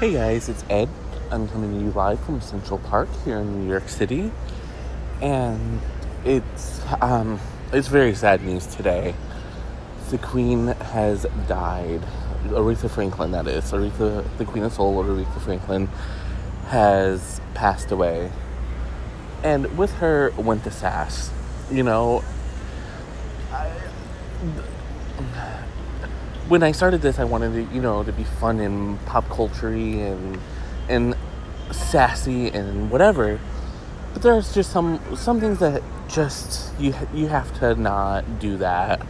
Hey guys, it's Ed. I'm coming to you live from Central Park here in New York City, and it's um, it's very sad news today. The Queen has died. Aretha Franklin, that is. Aretha, the Queen of Soul, Aretha Franklin, has passed away, and with her went the sass. You know, I, when I started this, I wanted to, you know, to be fun and pop culture and and sassy and whatever. But there's just some some things that just you you have to not do that.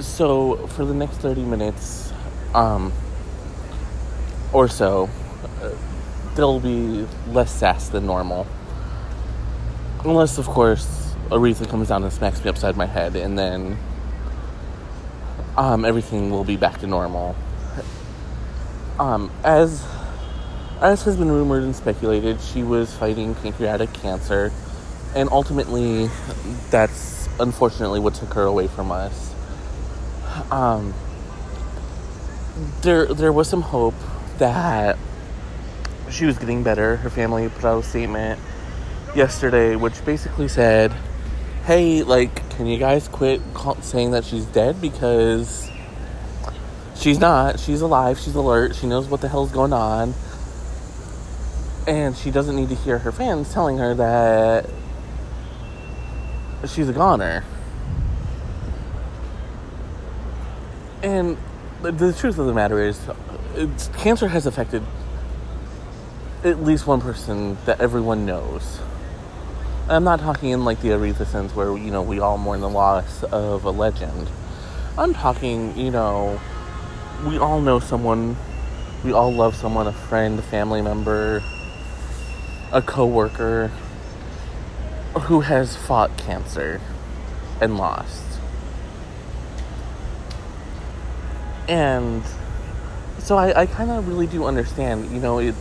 So for the next thirty minutes, um, or so, uh, there'll be less sass than normal. Unless, of course, Aretha comes down and smacks me upside my head, and then um, everything will be back to normal. Um, as as has been rumored and speculated, she was fighting pancreatic cancer, and ultimately, that's unfortunately what took her away from us. Um, there, there was some hope that she was getting better. Her family put out a statement yesterday, which basically said hey, like, can you guys quit saying that she's dead because she's not. She's alive. She's alert. She knows what the hell's going on. And she doesn't need to hear her fans telling her that she's a goner. And the truth of the matter is, cancer has affected at least one person that everyone knows. I'm not talking in like the Aretha sense where, you know, we all mourn the loss of a legend. I'm talking, you know, we all know someone, we all love someone, a friend, a family member, a coworker who has fought cancer and lost. And so I, I kind of really do understand, you know, it,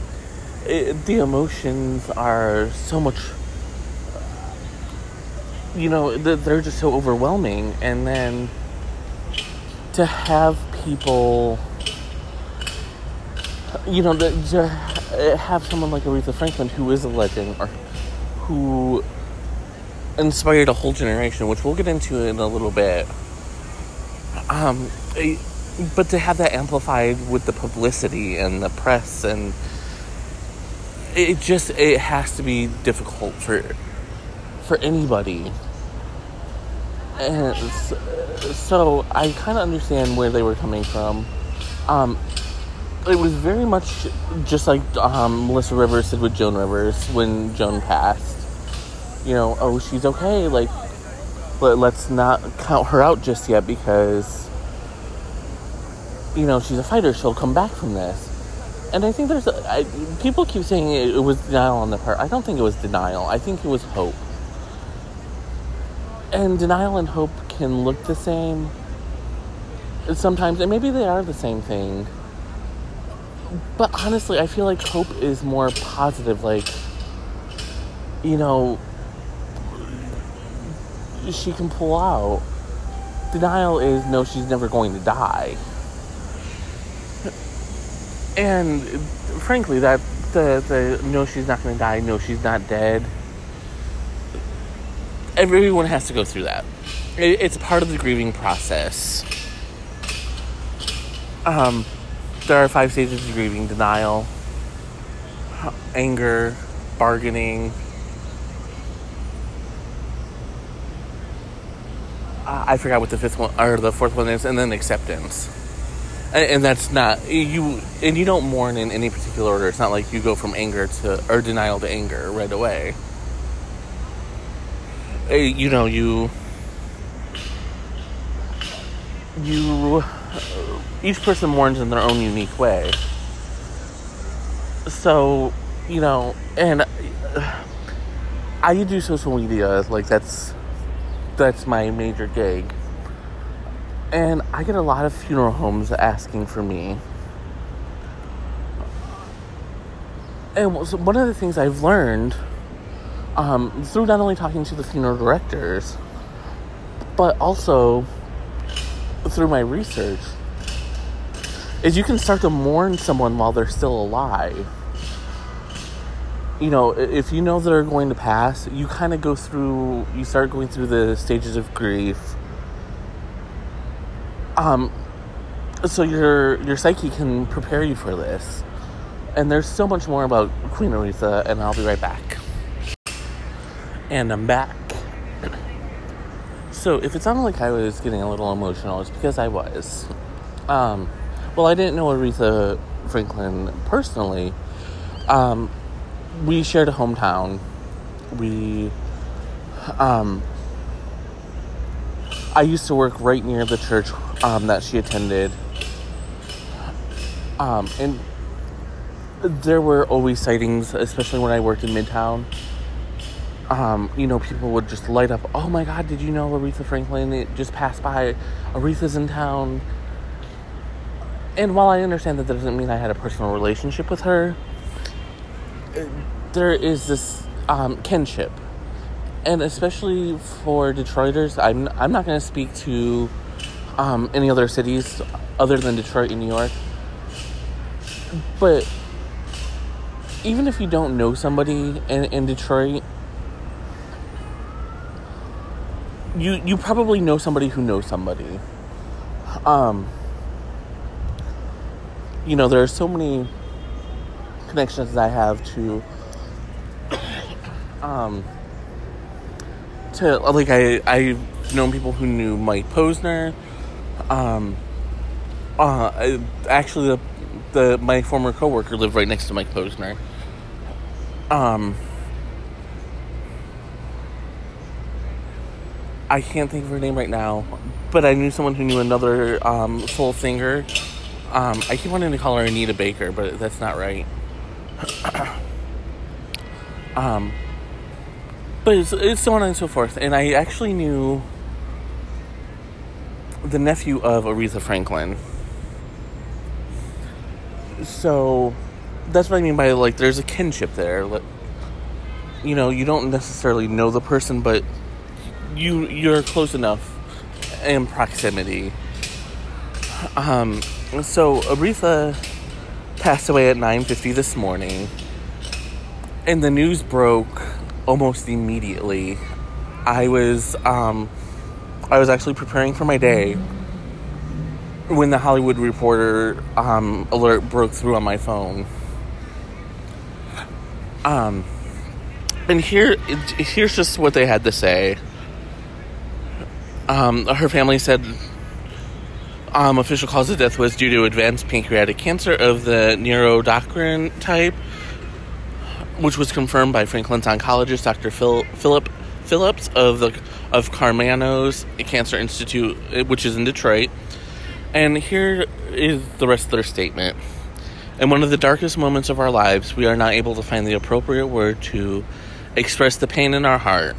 it, the emotions are so much you know, they're just so overwhelming. And then to have people, you know, to have someone like Aretha Franklin, who is a legend, or who inspired a whole generation, which we'll get into in a little bit. Um, but to have that amplified with the publicity and the press and it just it has to be difficult for for anybody. And so I kind of understand where they were coming from. Um, it was very much just like um, Melissa Rivers did with Joan Rivers when Joan passed. You know, oh, she's okay. Like, but let's not count her out just yet because, you know, she's a fighter. She'll come back from this. And I think there's I, people keep saying it was denial on the part. I don't think it was denial. I think it was hope and denial and hope can look the same sometimes, and maybe they are the same thing. But honestly, I feel like hope is more positive. Like, you know, she can pull out. Denial is no, she's never going to die. And frankly, that the the no, she's not going to die. No, she's not dead everyone has to go through that. it's part of the grieving process. Um, there are five stages of grieving denial, anger, bargaining. I forgot what the fifth one or the fourth one is, and then acceptance. And, and that's not you, and you don't mourn in any particular order. It's not like you go from anger to or denial to anger right away you know, you you uh, each person mourns in their own unique way. So, you know, and uh, I do social media like that's that's my major gig. And I get a lot of funeral homes asking for me. And one of the things I've learned um, through not only talking to the funeral directors, but also through my research, is you can start to mourn someone while they're still alive. You know, if you know they're going to pass, you kind of go through, you start going through the stages of grief. Um, so your your psyche can prepare you for this. And there's so much more about Queen Aretha, and I'll be right back. And I'm back. So if it sounded like I was getting a little emotional, it's because I was. Um, well, I didn't know Aretha Franklin personally. Um, we shared a hometown. We, um, I used to work right near the church um, that she attended, um, and there were always sightings, especially when I worked in Midtown. Um, you know, people would just light up. Oh my God! Did you know Aretha Franklin? It just passed by. Aretha's in town and while I understand that, that doesn't mean I had a personal relationship with her, there is this um, kinship. And especially for Detroiters, I'm, I'm not going to speak to um, any other cities other than Detroit and New York. But even if you don't know somebody in, in Detroit, you you probably know somebody who knows somebody. Um, you know, there are so many connections I have to, um, to like I I've known people who knew Mike Posner. Um, uh, I, actually, the the my former coworker lived right next to Mike Posner. Um. I can't think of her name right now, but I knew someone who knew another um, soul singer um, I keep wanting to call her Anita Baker, but that's not right. um, but it's, it's so on and so forth. And I actually knew the nephew of Aretha Franklin. So that's what I mean by like there's a kinship there. Like, you know, you don't necessarily know the person, but you you're close enough in proximity. Um, so Aretha passed away at 9:50 this morning, and the news broke almost immediately. I was um, I was actually preparing for my day when the Hollywood Reporter um, alert broke through on my phone. Um, and here, here's just what they had to say. Um, her family said um, official cause of death was due to advanced pancreatic cancer of the neuroendocrine type, which was confirmed by Franklin's oncologist, Dr. Phil, Philip Phillips of the of Karmanos Cancer Institute, which is in Detroit. And here is the rest of their statement. In one of the darkest moments of our lives, we are not able to find the appropriate word to express the pain in our heart.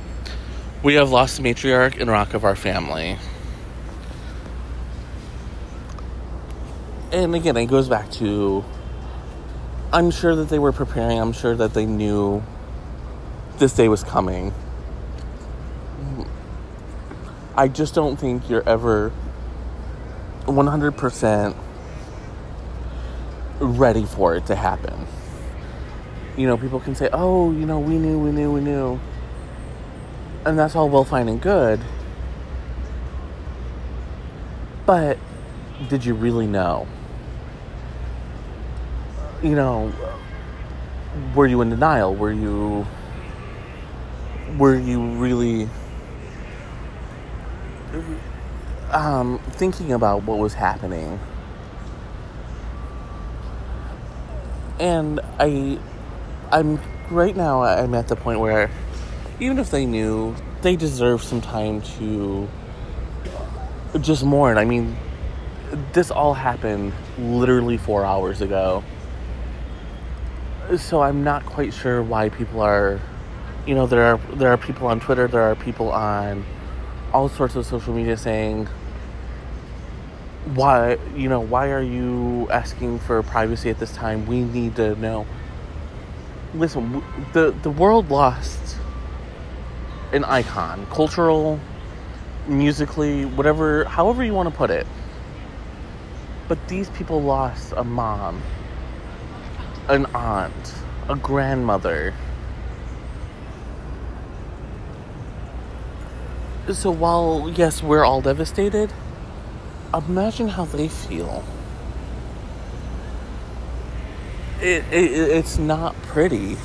We have lost the matriarch and rock of our family. and again, it goes back to I'm sure that they were preparing, I'm sure that they knew this day was coming. I just don't think you're ever 100% ready for it to happen. You know, people can say, oh, you know, we knew, we knew, we knew. And that's all well, fine, and good. But did you really know? you know, were you in denial? Were you were you really um, thinking about what was happening? And I I'm right now I'm at the point where even if they knew, they deserve some time to just mourn. I mean, this all happened literally 4 hours ago so I'm not quite sure why people are, you know, there are there are people on Twitter, there are people on all sorts of social media saying, why, you know, why are you asking for privacy at this time? We need to know. Listen, the the world lost an icon, cultural, musically, whatever, however you want to put it. But these people lost a mom, an aunt, a grandmother. So while, yes, we're all devastated, imagine how they feel. It, it, it's not pretty.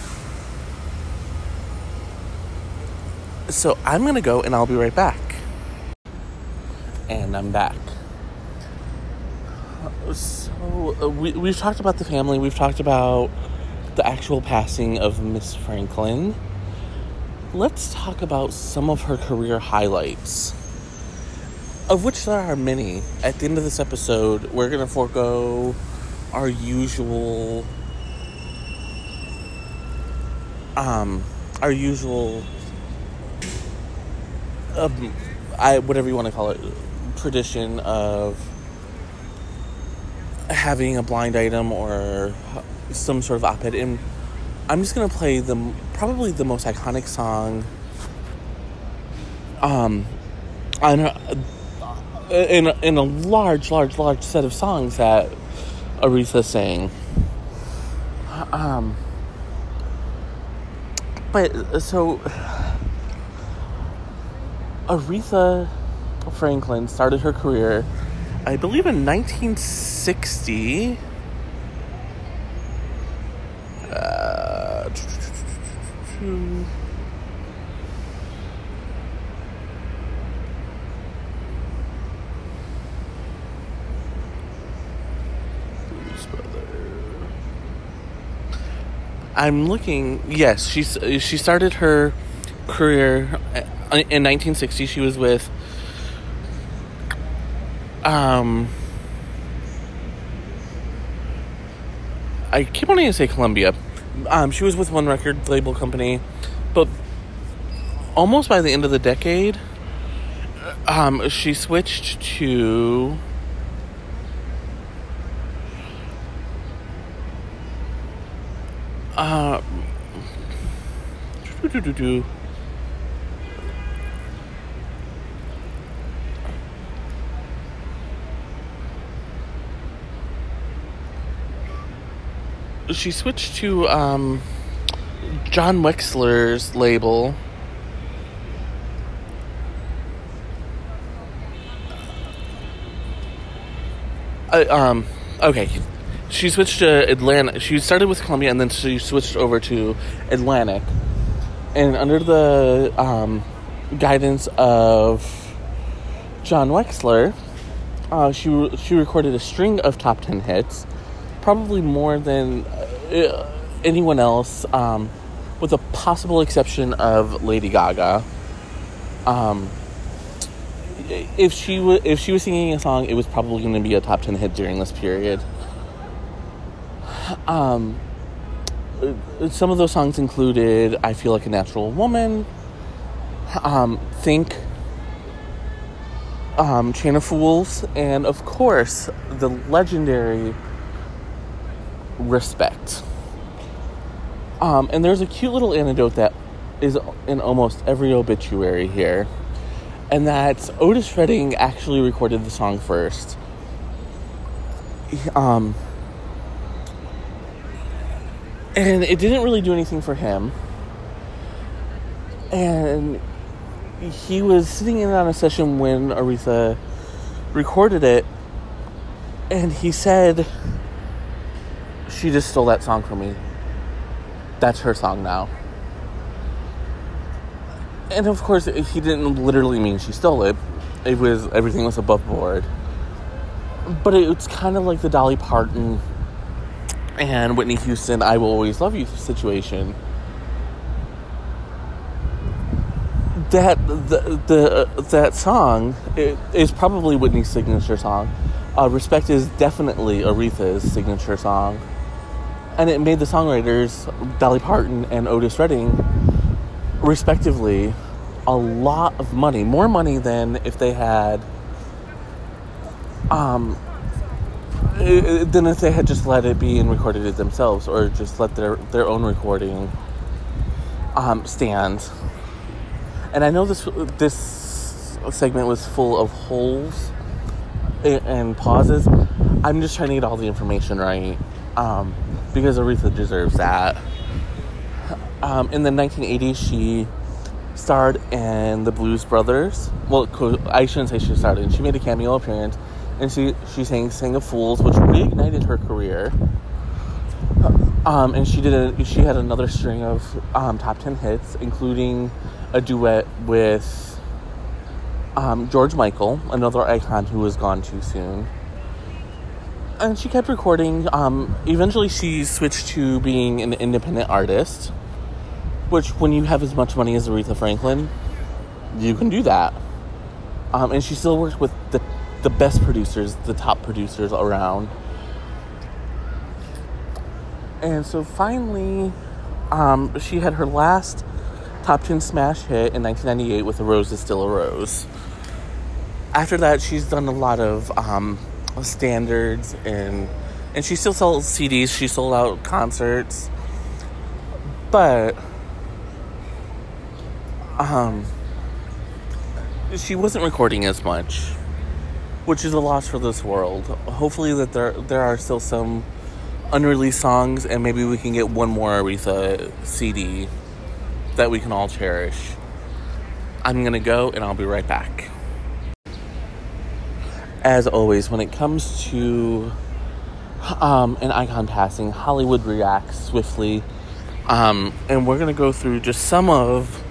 So I'm gonna go and I'll be right back. And I'm back. So uh, we, we've talked about the family, we've talked about the actual passing of Miss Franklin. Let's talk about some of her career highlights, of which there are many. At the end of this episode, we're to forego our usual um our usual I whatever you want to call it tradition of having a blind item or some sort of op-ed and i'm just to play the probably the most iconic song um on in a, in a large large large set of songs that aretha sang. Um but so aretha franklin started her career I believe in 1960. Uh, I'm looking. Yes, she's she started her career in 1960. She was with um, I keep wanting to say Columbia. Um, she was with one record label company, but almost by the end of the decade, um, she switched to. Uh, she switched to um, John Wexler's label. Uh, um, okay, she switched to Atlantic. She started with Columbia and then she switched over to Atlantic. And under the um, guidance of John Wexler, uh, she she recorded a string of top ten hits, probably more than uh, anyone else, um, with a possible exception of Lady Gaga. Um, if she was if she was singing a song, it was probably going to be a top ten hit during this period. Um, some of those songs included "I Feel Like a Natural Woman," um, "Think," um, "Chain of Fools," and of course the legendary respect. Um, and there's a cute little anecdote that is in almost every obituary here, and that Otis Redding actually recorded the song first. Um, and it didn't really do anything for him. And he was sitting in on a session when Aretha recorded it, and he said, she just stole that song from me. That's her song now. And of course, he didn't literally mean she stole it. It was everything was above board. But it's kind of like the Dolly Parton and Whitney Houston "I Will Always Love You" situation. That the, the that song is probably Whitney's signature song. Uh, Respect is definitely Aretha's signature song and it made the songwriters Dolly Parton and Otis Redding, respectively, a lot of money, more money than if they had, um, than if they had just let it be and recorded it themselves, or just let their their own recording um, stand. And I know this this segment was full of holes and pauses. I'm just trying to get all the information right um, because Aretha deserves that. Um, in the 1980s, she starred in the Blues Brothers. Well, I shouldn't say she starred in. She made a cameo appearance, and she she sang "Sing of Fools," which reignited her career. Um, and she did a, she had another string of um, top ten hits, including a duet with um, George Michael, another icon who was gone too soon. And she kept recording. Um, eventually, she switched to being an independent artist, which, when you have as much money as Aretha Franklin, you can do that. Um, and she still works with the the best producers, the top producers around and so finally, um, she had her last top 10 smash hit in 1998 with A Rose is Still a Rose. After that, she's done a lot of um, standards and and she still sells CDs. She sold out concerts, but um, she wasn't recording as much, which is a loss for this world. Hopefully, that there there are still some unreleased songs, and maybe we can get one more Aretha CD that we can all cherish. I'm gonna go and I'll be right back. As always, when it comes to um, an icon passing, Hollywood reacts swiftly. Um, and we're gonna go through just some of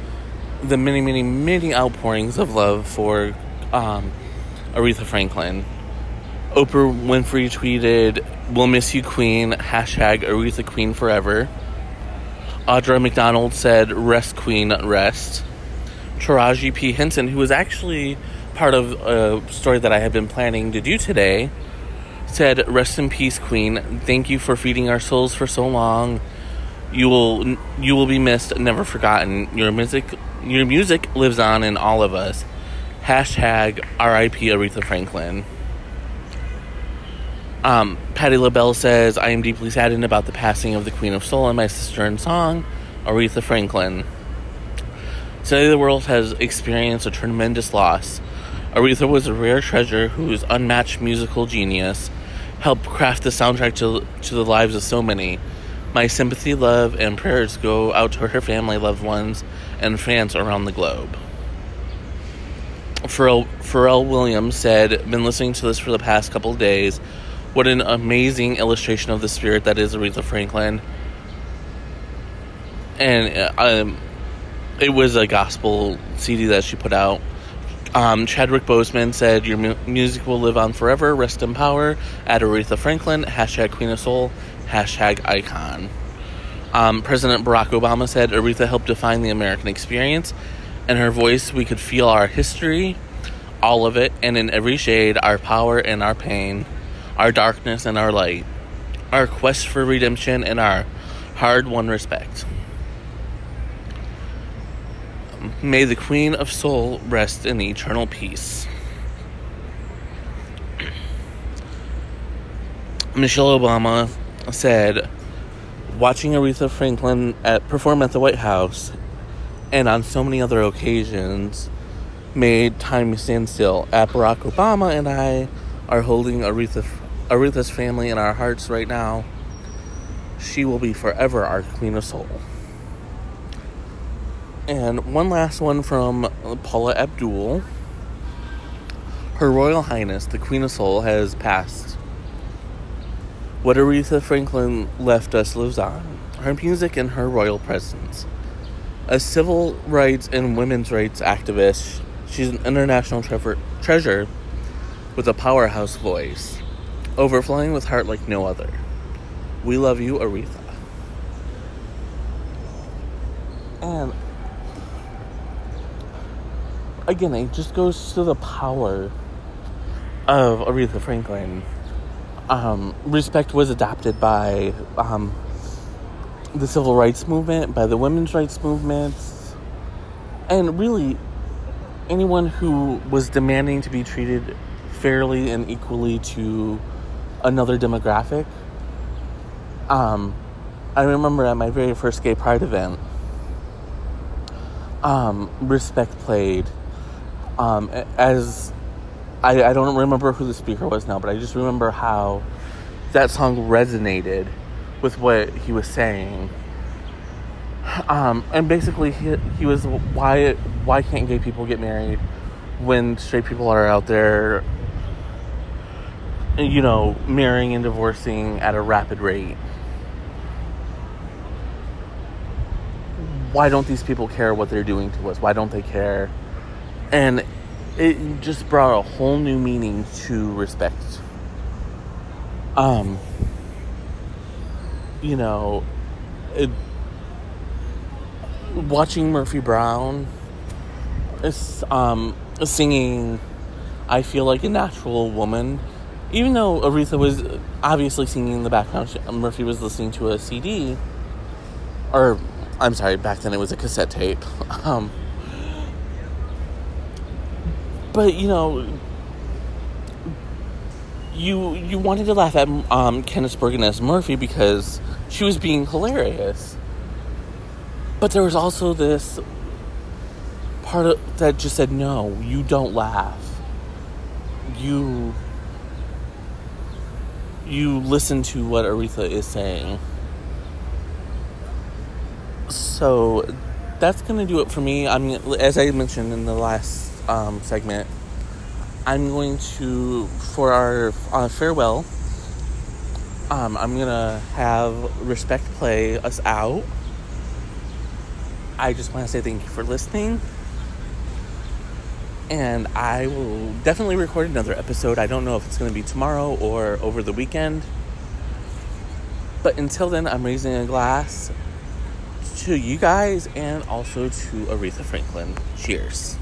the many, many, many outpourings of love for um, Aretha Franklin. Oprah Winfrey tweeted, We'll miss you, Queen. Hashtag Aretha Queen forever. Audra McDonald said, Rest, Queen, rest. Taraji P. Henson, who was actually part of a story that I had been planning to do today, said, Rest in peace, Queen. Thank you for feeding our souls for so long. You will you will be missed, never forgotten. Your music your music lives on in all of us. Hashtag R.I.P. Aretha Franklin. Um, Patti LaBelle says, I am deeply saddened about the passing of the Queen of Soul and my sister in song, Aretha Franklin. Today, the world has experienced a tremendous loss. Aretha was a rare treasure whose unmatched musical genius helped craft the soundtrack to, to the lives of so many. My sympathy, love, and prayers go out to her family, loved ones, and fans around the globe. Pharrell, Pharrell Williams said, Been listening to this for the past couple days what an amazing illustration of the spirit that is Aretha Franklin. And um, it was a gospel CD that she put out. Um, Chadwick Boseman said, Your mu- music will live on forever. Rest in power. At Aretha Franklin. Hashtag Queen of Soul. Hashtag icon. Um, President Barack Obama said, Aretha helped define the American experience. In her voice, we could feel our history, all of it, and in every shade, our power and our pain our darkness and our light, our quest for redemption and our hard won respect. May the Queen of Soul rest in eternal peace. Michelle Obama said, watching Aretha Franklin at, perform at the White House and on so many other occasions made time stand still. At Barack Obama and I are holding Aretha Aretha's family in our hearts right now. She will be forever our Queen of Soul. And one last one from Paula Abdul. Her Royal Highness, the Queen of Soul, has passed. What Aretha Franklin left us lives on. Her music and her royal presence. A civil rights and women's rights activist, she's an international treasure with a powerhouse voice overflowing with heart like no other. We love you, Aretha. And again, it just goes to the power of Aretha Franklin. Um, respect was adopted by um, the civil rights movement, by the women's rights movements, and really anyone who was demanding to be treated fairly and equally to another demographic. Um, I remember at my very first gay pride event, um, respect played um, as I, I don't remember who the speaker was now, but I just remember how that song resonated with what he was saying. Um, and basically, he, he was why why can't gay people get married when straight people are out there, you know, marrying and divorcing at a rapid rate? Why don't these people care what they're doing to us? Why don't they care? And it just brought a whole new meaning to respect. Um, you know, it, watching Murphy Brown is um, singing I Feel Like a Natural Woman. Even though Aretha was obviously singing in the background, Murphy was listening to a CD. Or, I'm sorry, back then it was a cassette tape. Um, but, you know, you you wanted to laugh at um, Candice Bergen as Murphy because she was being hilarious. But there was also this part of, that just said, no, you don't laugh. You you listen to what Aretha is saying. So that's gonna do it for me. I mean, as I mentioned in the last um, segment, I'm going to, for our uh, farewell, um, I'm gonna have Respect play us out. I just want to say thank you for listening. And I will definitely record another episode. I don't know if it's going to be tomorrow or over the weekend. But until then, I'm raising a glass to you guys and also to Aretha Franklin. Cheers.